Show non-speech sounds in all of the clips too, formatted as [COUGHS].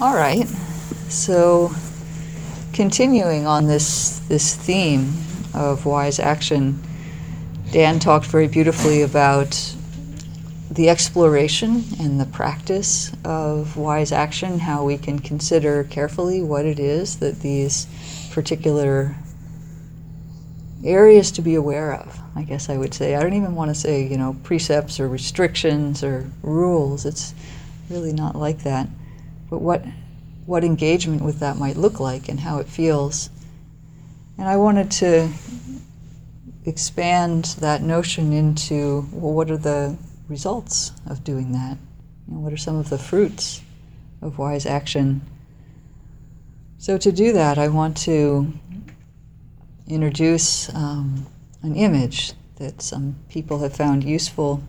All right. So, continuing on this this theme of wise action, Dan talked very beautifully about the exploration and the practice of wise action, how we can consider carefully what it is that these particular areas to be aware of. I guess I would say. I don't even want to say, you know, precepts or restrictions or rules. It's really not like that. But what what engagement with that might look like and how it feels. And I wanted to expand that notion into well, what are the results of doing that? Know, what are some of the fruits of wise action? So, to do that, I want to introduce um, an image that some people have found useful.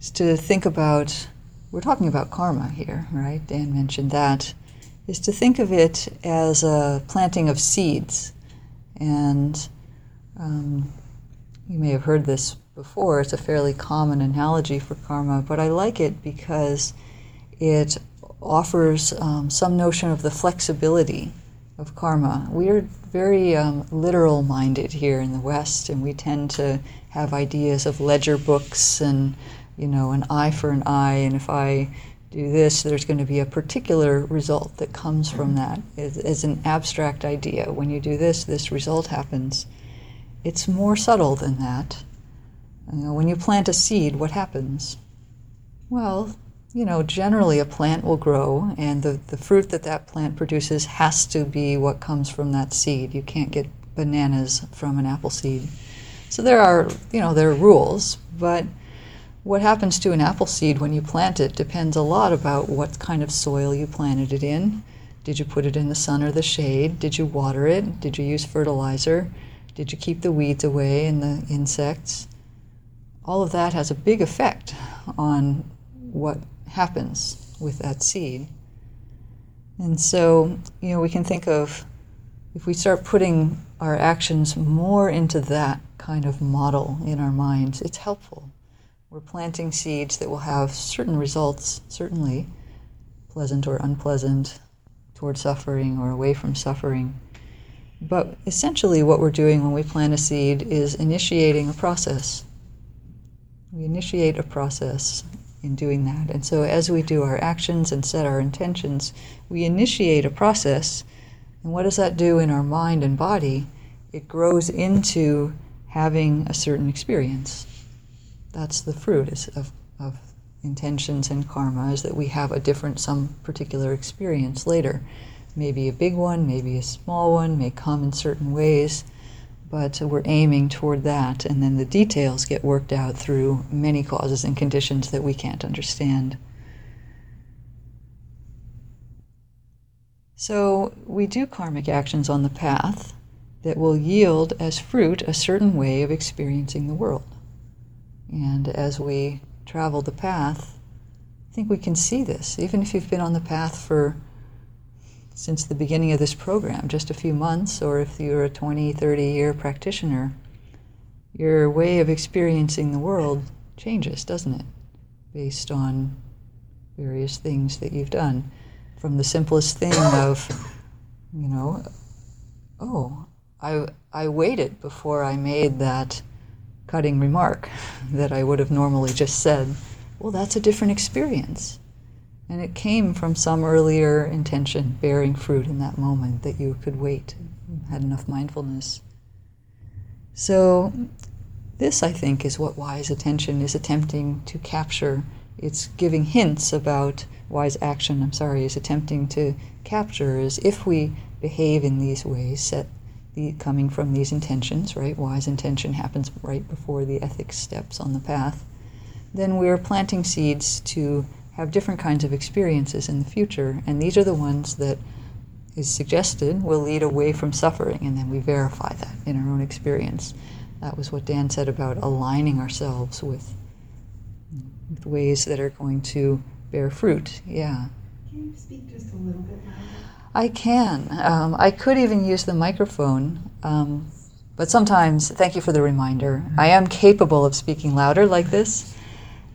Is to think about, we're talking about karma here, right? Dan mentioned that. Is to think of it as a planting of seeds. And um, you may have heard this before. It's a fairly common analogy for karma, but I like it because it offers um, some notion of the flexibility of karma. We are very um, literal minded here in the West, and we tend to have ideas of ledger books and, you know, an eye for an eye, and if I do this, there's going to be a particular result that comes from mm-hmm. that as, as an abstract idea. When you do this, this result happens. It's more subtle than that. You know, when you plant a seed, what happens? Well, you know, generally a plant will grow, and the, the fruit that that plant produces has to be what comes from that seed. You can't get bananas from an apple seed. So there are, you know, there are rules, but what happens to an apple seed when you plant it depends a lot about what kind of soil you planted it in. Did you put it in the sun or the shade? Did you water it? Did you use fertilizer? Did you keep the weeds away and the insects? All of that has a big effect on what happens with that seed. And so, you know, we can think of if we start putting our actions more into that kind of model in our minds, it's helpful. We're planting seeds that will have certain results, certainly pleasant or unpleasant, toward suffering or away from suffering. But essentially, what we're doing when we plant a seed is initiating a process. We initiate a process in doing that. And so, as we do our actions and set our intentions, we initiate a process. And what does that do in our mind and body? It grows into having a certain experience. That's the fruit of, of intentions and karma, is that we have a different, some particular experience later. Maybe a big one, maybe a small one, may come in certain ways but we're aiming toward that, and then the details get worked out through many causes and conditions that we can't understand. So, we do karmic actions on the path that will yield as fruit a certain way of experiencing the world. And as we travel the path, I think we can see this. Even if you've been on the path for since the beginning of this program, just a few months, or if you're a 20, 30 year practitioner, your way of experiencing the world changes, doesn't it? Based on various things that you've done. From the simplest thing [COUGHS] of, you know, oh, I, I waited before I made that cutting remark that I would have normally just said. Well, that's a different experience. And it came from some earlier intention bearing fruit in that moment that you could wait, had enough mindfulness. So, this, I think, is what wise attention is attempting to capture. It's giving hints about wise action, I'm sorry, is attempting to capture is if we behave in these ways, set the, coming from these intentions, right? Wise intention happens right before the ethics steps on the path. Then we're planting seeds to have different kinds of experiences in the future, and these are the ones that is suggested will lead away from suffering, and then we verify that in our own experience. That was what Dan said about aligning ourselves with, with ways that are going to bear fruit. Yeah. Can you speak just a little bit louder? I can. Um, I could even use the microphone, um, but sometimes, thank you for the reminder, I am capable of speaking louder like this.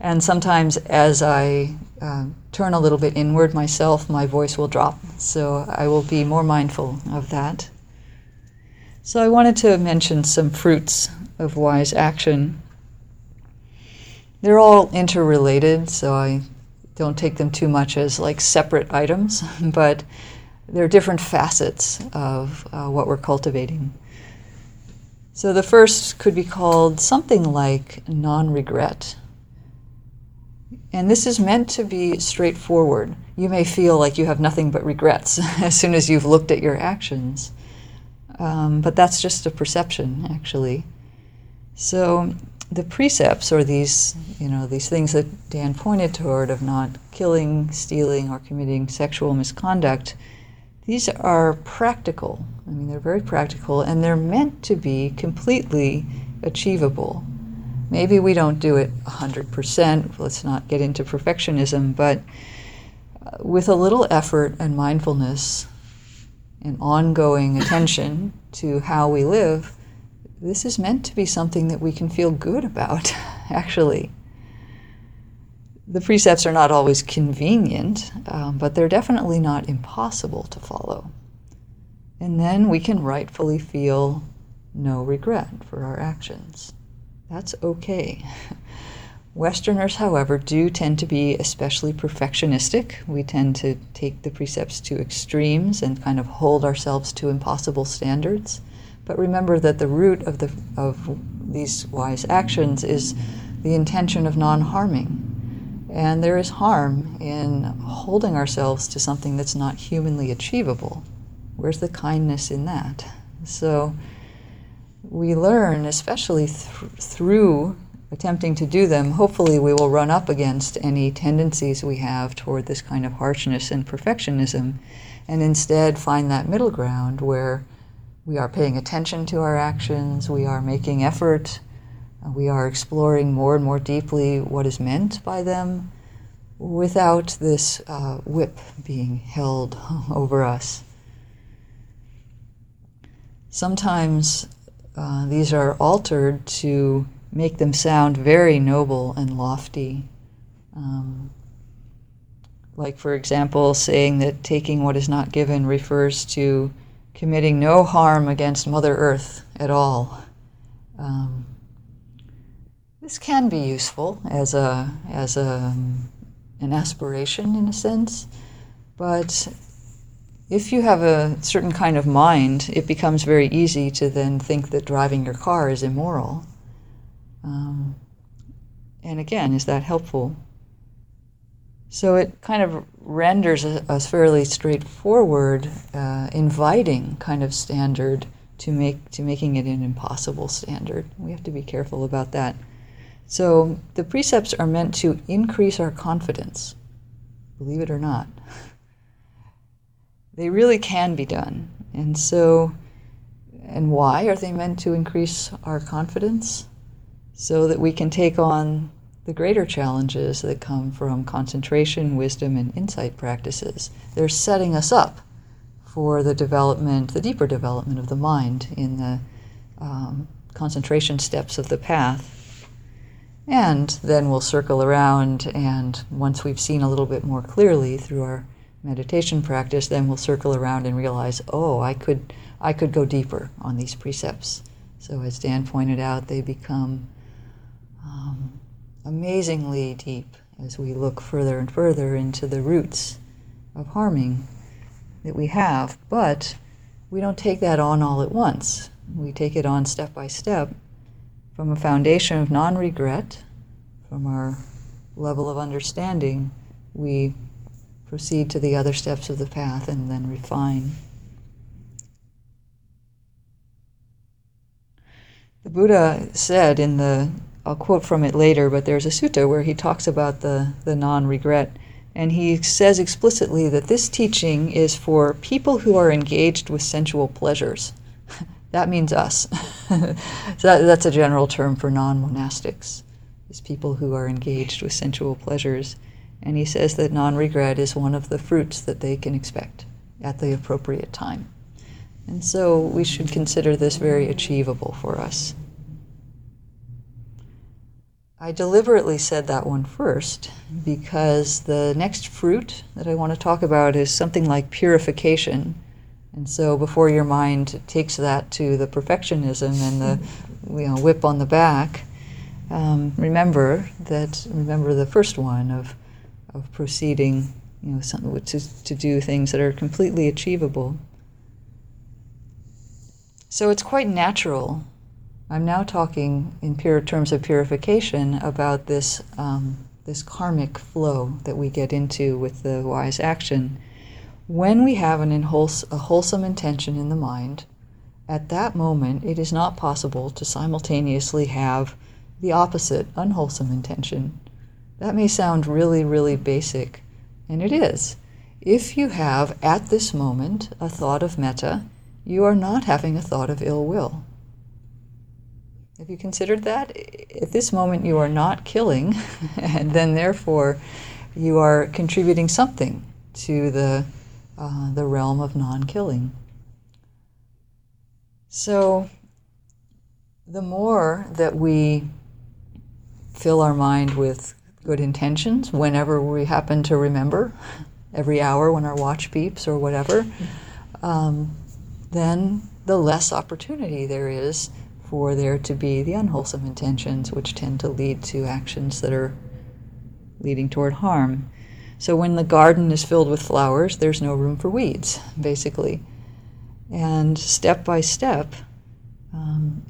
And sometimes, as I uh, turn a little bit inward myself, my voice will drop. So I will be more mindful of that. So I wanted to mention some fruits of wise action. They're all interrelated, so I don't take them too much as like separate items, [LAUGHS] but they're different facets of uh, what we're cultivating. So the first could be called something like non regret. And this is meant to be straightforward. You may feel like you have nothing but regrets [LAUGHS] as soon as you've looked at your actions. Um, but that's just a perception, actually. So the precepts, or these, you know, these things that Dan pointed toward of not killing, stealing, or committing sexual misconduct, these are practical. I mean, they're very practical, and they're meant to be completely achievable. Maybe we don't do it 100%, let's not get into perfectionism, but uh, with a little effort and mindfulness and ongoing [LAUGHS] attention to how we live, this is meant to be something that we can feel good about, [LAUGHS] actually. The precepts are not always convenient, um, but they're definitely not impossible to follow. And then we can rightfully feel no regret for our actions. That's okay. [LAUGHS] Westerners, however, do tend to be especially perfectionistic. We tend to take the precepts to extremes and kind of hold ourselves to impossible standards. But remember that the root of, the, of these wise actions is the intention of non harming. And there is harm in holding ourselves to something that's not humanly achievable. Where's the kindness in that? So we learn, especially th- through attempting to do them, hopefully we will run up against any tendencies we have toward this kind of harshness and perfectionism and instead find that middle ground where we are paying attention to our actions, we are making effort, we are exploring more and more deeply what is meant by them without this uh, whip being held [LAUGHS] over us. Sometimes uh, these are altered to make them sound very noble and lofty. Um, like, for example, saying that taking what is not given refers to committing no harm against Mother Earth at all. Um, this can be useful as a as a, an aspiration in a sense, but if you have a certain kind of mind, it becomes very easy to then think that driving your car is immoral. Um, and again, is that helpful? So it kind of renders a, a fairly straightforward, uh, inviting kind of standard to make to making it an impossible standard. We have to be careful about that. So the precepts are meant to increase our confidence, believe it or not. They really can be done. And so, and why are they meant to increase our confidence? so that we can take on the greater challenges that come from concentration, wisdom, and insight practices. They're setting us up for the development, the deeper development of the mind in the um, concentration steps of the path. And then we'll circle around, and once we've seen a little bit more clearly through our meditation practice, then we'll circle around and realize, oh, I could, I could go deeper on these precepts. So, as Dan pointed out, they become um, amazingly deep as we look further and further into the roots of harming that we have. But we don't take that on all at once. We take it on step by step from a foundation of non regret, from our level of understanding. We proceed to the other steps of the path and then refine. The Buddha said in the I'll quote from it later, but there's a sutta where he talks about the, the non regret. And he says explicitly that this teaching is for people who are engaged with sensual pleasures. [LAUGHS] that means us. [LAUGHS] so that, that's a general term for non monastics, is people who are engaged with sensual pleasures. And he says that non regret is one of the fruits that they can expect at the appropriate time. And so we should consider this very achievable for us. I deliberately said that one first because the next fruit that I want to talk about is something like purification. And so before your mind takes that to the perfectionism and the you know, whip on the back, um, remember that remember the first one of of proceeding, you know, some, to, to do things that are completely achievable. So it's quite natural. I'm now talking in pure terms of purification about this um, this karmic flow that we get into with the wise action. When we have an inwholes- a wholesome intention in the mind, at that moment it is not possible to simultaneously have the opposite, unwholesome intention. That may sound really, really basic, and it is. If you have at this moment a thought of metta, you are not having a thought of ill will. Have you considered that? At this moment, you are not killing, [LAUGHS] and then therefore, you are contributing something to the, uh, the realm of non killing. So, the more that we fill our mind with good intentions whenever we happen to remember, every hour when our watch beeps or whatever, um, then the less opportunity there is for there to be the unwholesome intentions, which tend to lead to actions that are leading toward harm. So when the garden is filled with flowers, there's no room for weeds, basically. And step by step, um,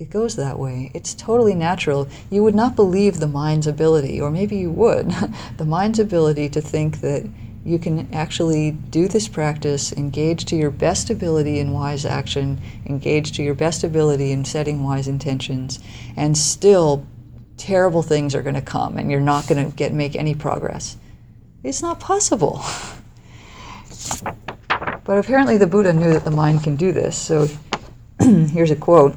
it goes that way. It's totally natural. You would not believe the mind's ability, or maybe you would, [LAUGHS] the mind's ability to think that you can actually do this practice, engage to your best ability in wise action, engage to your best ability in setting wise intentions, and still terrible things are going to come and you're not going to get make any progress. It's not possible. But apparently the Buddha knew that the mind can do this. So [CLEARS THROAT] here's a quote.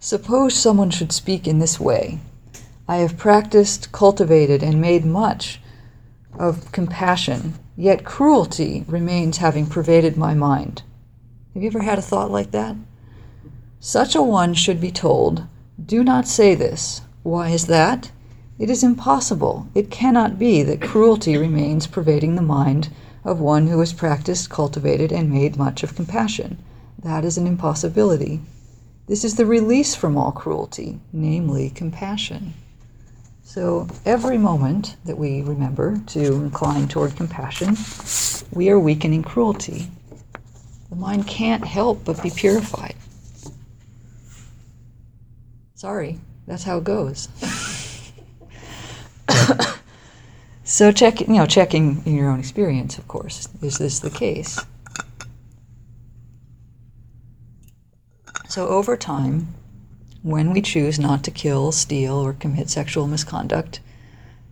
Suppose someone should speak in this way I have practiced, cultivated, and made much of compassion, yet cruelty remains having pervaded my mind. Have you ever had a thought like that? Such a one should be told, Do not say this. Why is that? It is impossible. It cannot be that cruelty remains pervading the mind of one who has practiced, cultivated, and made much of compassion. That is an impossibility. This is the release from all cruelty, namely compassion. So every moment that we remember to incline toward compassion, we are weakening cruelty. The mind can't help but be purified. Sorry, that's how it goes. [LAUGHS] so check, you know, checking in your own experience, of course. Is this the case? So, over time, when we choose not to kill, steal, or commit sexual misconduct,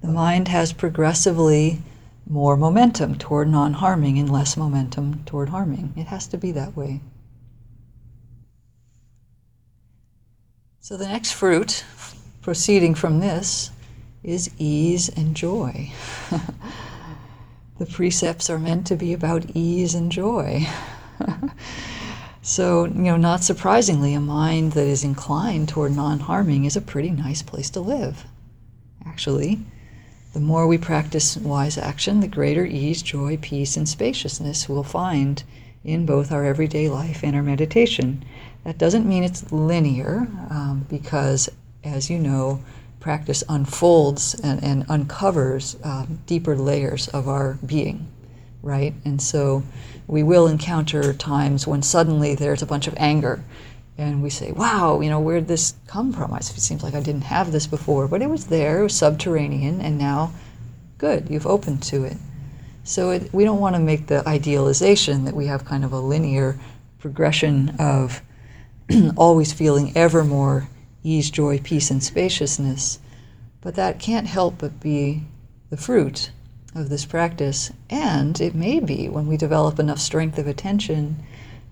the mind has progressively more momentum toward non harming and less momentum toward harming. It has to be that way. So, the next fruit, proceeding from this, is ease and joy. [LAUGHS] the precepts are meant to be about ease and joy. [LAUGHS] So, you know, not surprisingly, a mind that is inclined toward non harming is a pretty nice place to live. Actually, the more we practice wise action, the greater ease, joy, peace, and spaciousness we'll find in both our everyday life and our meditation. That doesn't mean it's linear, um, because, as you know, practice unfolds and, and uncovers um, deeper layers of our being, right? And so, we will encounter times when suddenly there's a bunch of anger and we say, wow, you know, where'd this come from? It seems like I didn't have this before, but it was there, it was subterranean, and now, good, you've opened to it. So it, we don't want to make the idealization that we have kind of a linear progression of [CLEARS THROAT] always feeling ever more ease, joy, peace, and spaciousness, but that can't help but be the fruit of this practice. And it may be when we develop enough strength of attention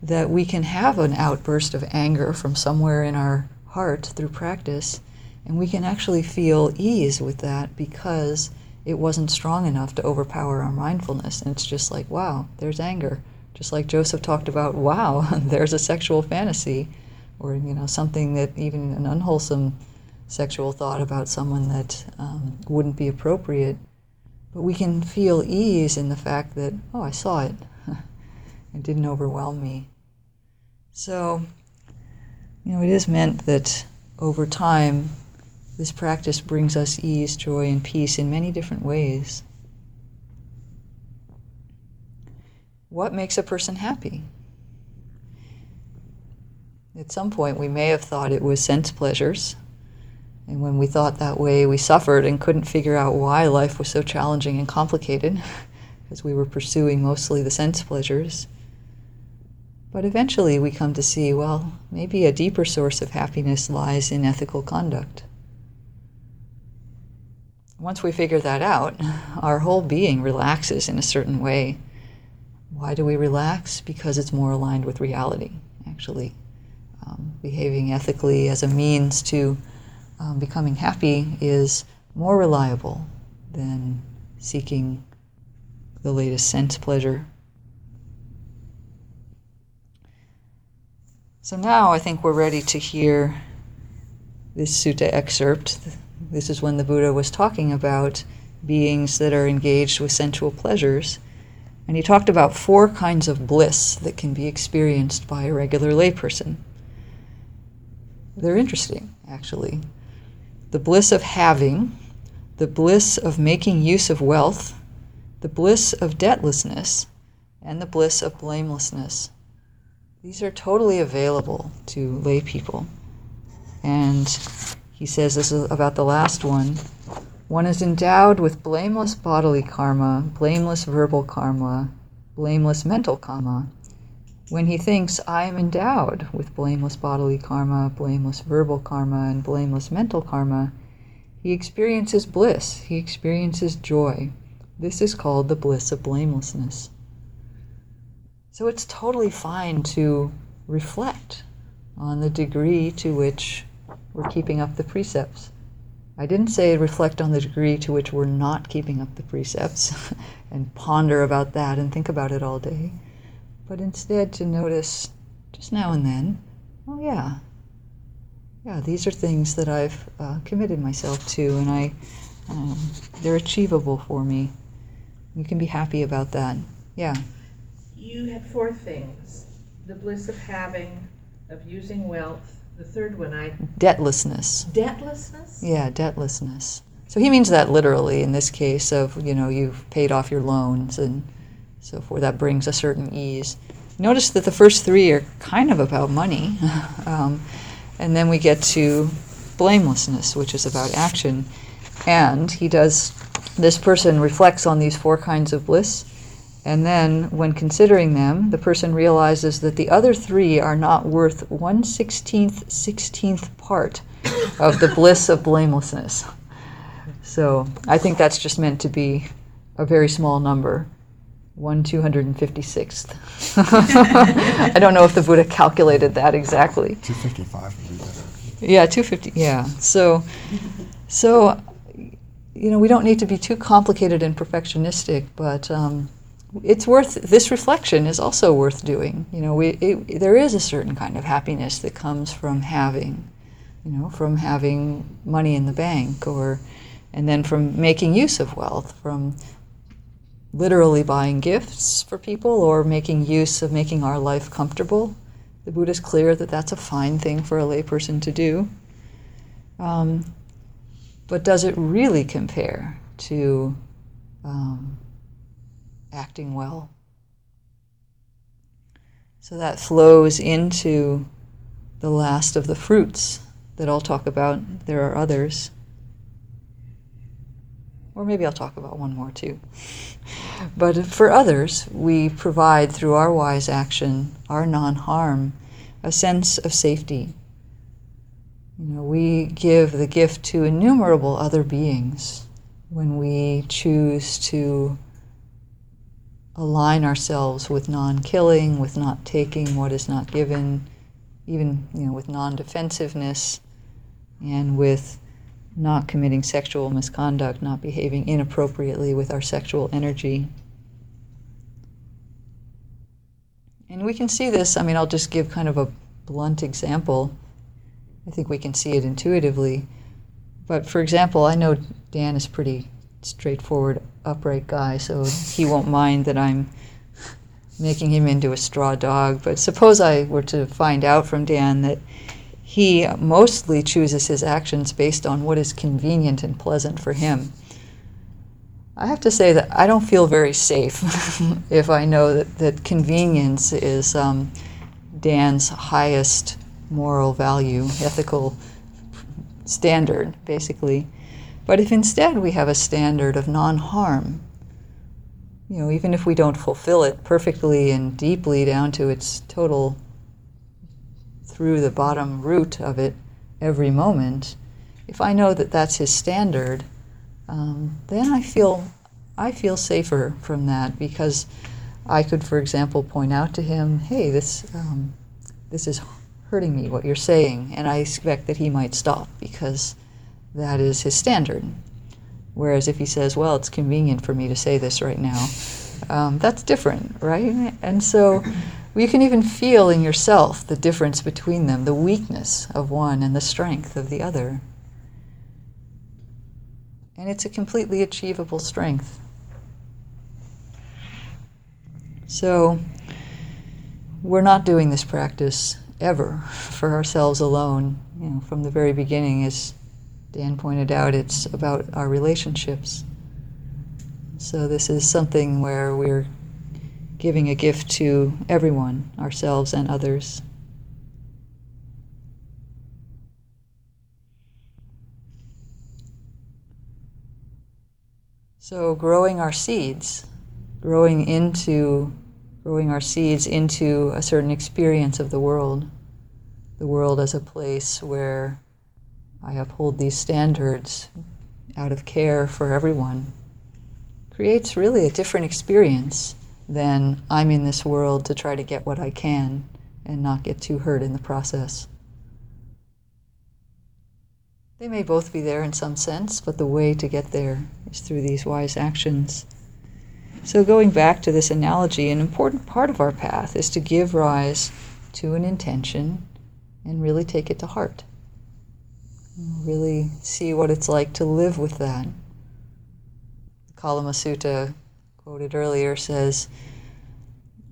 that we can have an outburst of anger from somewhere in our heart through practice, and we can actually feel ease with that because it wasn't strong enough to overpower our mindfulness. And it's just like, wow, there's anger. Just like Joseph talked about, wow, [LAUGHS] there's a sexual fantasy, or you know something that even an unwholesome sexual thought about someone that um, wouldn't be appropriate. But we can feel ease in the fact that, oh, I saw it. [LAUGHS] it didn't overwhelm me. So, you know, it is meant that over time, this practice brings us ease, joy, and peace in many different ways. What makes a person happy? At some point, we may have thought it was sense pleasures. And when we thought that way, we suffered and couldn't figure out why life was so challenging and complicated, [LAUGHS] because we were pursuing mostly the sense pleasures. But eventually, we come to see well, maybe a deeper source of happiness lies in ethical conduct. Once we figure that out, [LAUGHS] our whole being relaxes in a certain way. Why do we relax? Because it's more aligned with reality, actually. Um, behaving ethically as a means to um, becoming happy is more reliable than seeking the latest sense pleasure. So now I think we're ready to hear this sutta excerpt. This is when the Buddha was talking about beings that are engaged with sensual pleasures. And he talked about four kinds of bliss that can be experienced by a regular layperson. They're interesting, actually. The bliss of having, the bliss of making use of wealth, the bliss of debtlessness, and the bliss of blamelessness. These are totally available to lay people. And he says this is about the last one. One is endowed with blameless bodily karma, blameless verbal karma, blameless mental karma, when he thinks, I am endowed with blameless bodily karma, blameless verbal karma, and blameless mental karma, he experiences bliss, he experiences joy. This is called the bliss of blamelessness. So it's totally fine to reflect on the degree to which we're keeping up the precepts. I didn't say reflect on the degree to which we're not keeping up the precepts [LAUGHS] and ponder about that and think about it all day but instead to notice just now and then, oh yeah, yeah, these are things that I've uh, committed myself to, and I, um, they're achievable for me. You can be happy about that. Yeah. You had four things: the bliss of having, of using wealth. The third one, I debtlessness. Debtlessness. Yeah, debtlessness. So he means that literally in this case of you know you've paid off your loans and so forth. That brings a certain ease. Notice that the first three are kind of about money. [LAUGHS] um, and then we get to blamelessness, which is about action. And he does, this person reflects on these four kinds of bliss. And then, when considering them, the person realizes that the other three are not worth one sixteenth, sixteenth part of the bliss of blamelessness. So I think that's just meant to be a very small number one 256th. [LAUGHS] I don't know if the Buddha calculated that exactly. 255 would be better. Yeah, 250. Yeah. So, so, you know, we don't need to be too complicated and perfectionistic, but um, it's worth. This reflection is also worth doing. You know, we it, there is a certain kind of happiness that comes from having, you know, from having money in the bank, or, and then from making use of wealth, from literally buying gifts for people or making use of making our life comfortable. The Buddha is clear that that's a fine thing for a layperson to do. Um, but does it really compare to um, acting well? So that flows into the last of the fruits that I'll talk about. There are others. Or maybe I'll talk about one more too. But for others, we provide through our wise action, our non harm, a sense of safety. You know, we give the gift to innumerable other beings when we choose to align ourselves with non killing, with not taking what is not given, even you know, with non defensiveness, and with not committing sexual misconduct, not behaving inappropriately with our sexual energy. And we can see this, I mean, I'll just give kind of a blunt example. I think we can see it intuitively. but for example, I know Dan is pretty straightforward, upright guy, so he won't mind that I'm making him into a straw dog. But suppose I were to find out from Dan that he mostly chooses his actions based on what is convenient and pleasant for him. I have to say that I don't feel very safe [LAUGHS] if I know that, that convenience is um, Dan's highest moral value, ethical standard, basically. But if instead we have a standard of non harm, you know, even if we don't fulfill it perfectly and deeply down to its total, through the bottom root of it every moment, if I know that that's his standard, um, then I feel I feel safer from that because I could, for example, point out to him, "Hey, this um, this is hurting me. What you're saying," and I expect that he might stop because that is his standard. Whereas if he says, "Well, it's convenient for me to say this right now," um, that's different, right? And so. You can even feel in yourself the difference between them, the weakness of one and the strength of the other. And it's a completely achievable strength. So, we're not doing this practice ever for ourselves alone. You know, from the very beginning, as Dan pointed out, it's about our relationships. So, this is something where we're giving a gift to everyone, ourselves and others. So, growing our seeds, growing into, growing our seeds into a certain experience of the world, the world as a place where I uphold these standards out of care for everyone, creates really a different experience than I'm in this world to try to get what I can and not get too hurt in the process. They may both be there in some sense, but the way to get there is through these wise actions. So, going back to this analogy, an important part of our path is to give rise to an intention and really take it to heart. Really see what it's like to live with that. Kalama Sutta, quoted earlier, says,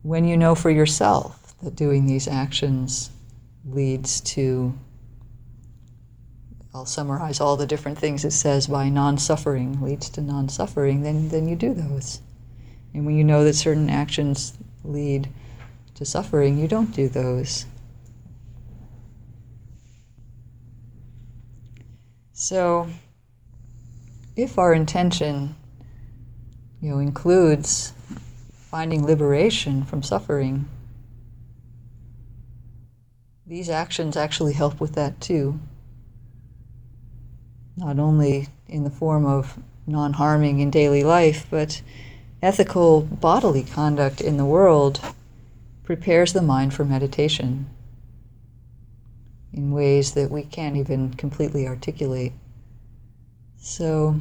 When you know for yourself that doing these actions leads to I'll summarize all the different things it says by non-suffering leads to non-suffering, then then you do those. And when you know that certain actions lead to suffering, you don't do those. So if our intention you know includes finding liberation from suffering, these actions actually help with that too not only in the form of non harming in daily life, but ethical bodily conduct in the world prepares the mind for meditation in ways that we can't even completely articulate. So,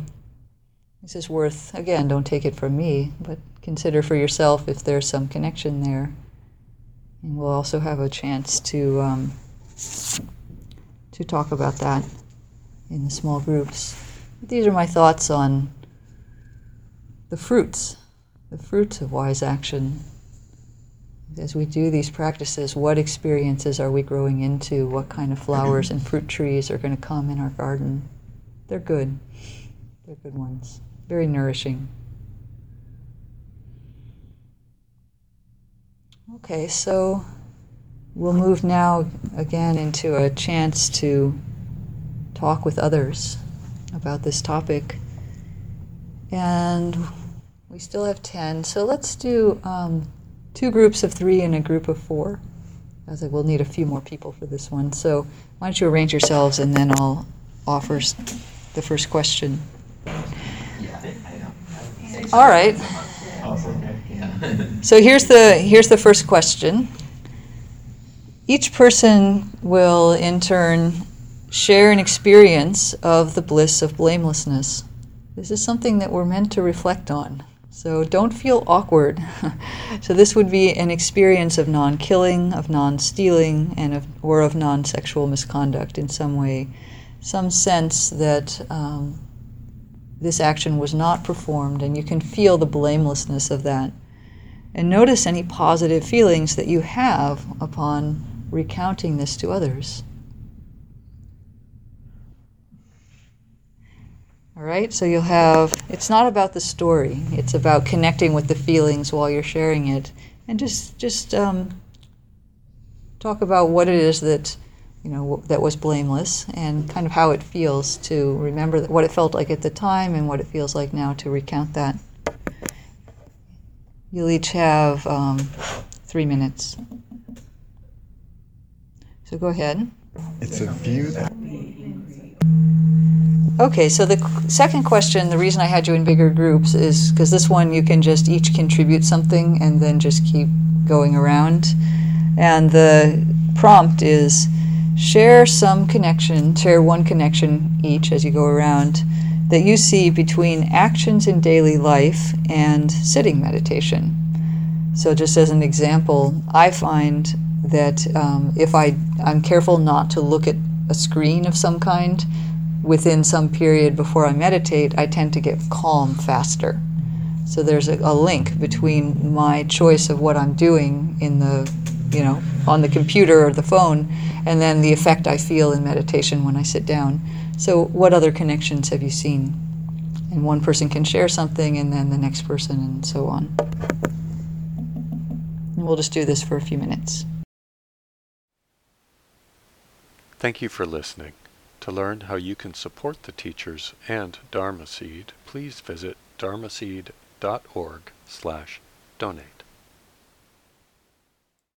this is worth, again, don't take it from me, but consider for yourself if there's some connection there. And we'll also have a chance to, um, to talk about that in the small groups. But these are my thoughts on the fruits, the fruits of wise action. As we do these practices, what experiences are we growing into? What kind of flowers and fruit trees are going to come in our garden? They're good. They're good ones. Very nourishing. Okay, so we'll move now again into a chance to talk with others about this topic. And we still have 10, so let's do um, two groups of three and a group of four. I will need a few more people for this one. So why don't you arrange yourselves and then I'll offer the first question. All right. So here's the here's the first question. Each person will in turn share an experience of the bliss of blamelessness. This is something that we're meant to reflect on. So don't feel awkward. [LAUGHS] so this would be an experience of non-killing, of non-stealing, and of or of non-sexual misconduct in some way. some sense that um, this action was not performed, and you can feel the blamelessness of that. And notice any positive feelings that you have upon recounting this to others. All right, so you'll have, it's not about the story, it's about connecting with the feelings while you're sharing it. And just, just um, talk about what it is that, you know, that was blameless and kind of how it feels to remember what it felt like at the time and what it feels like now to recount that. You'll each have um, three minutes. So go ahead. It's a view that Okay, so the second question, the reason I had you in bigger groups is because this one you can just each contribute something and then just keep going around. And the prompt is share some connection, share one connection each as you go around that you see between actions in daily life and sitting meditation. So, just as an example, I find that um, if I, I'm careful not to look at a screen of some kind within some period before I meditate, I tend to get calm faster. So there's a, a link between my choice of what I'm doing in the, you know, on the computer or the phone, and then the effect I feel in meditation when I sit down. So, what other connections have you seen? And one person can share something, and then the next person, and so on. And we'll just do this for a few minutes. Thank you for listening. To learn how you can support the teachers and Dharma Seed, please visit dharma dharmaseed.org slash donate.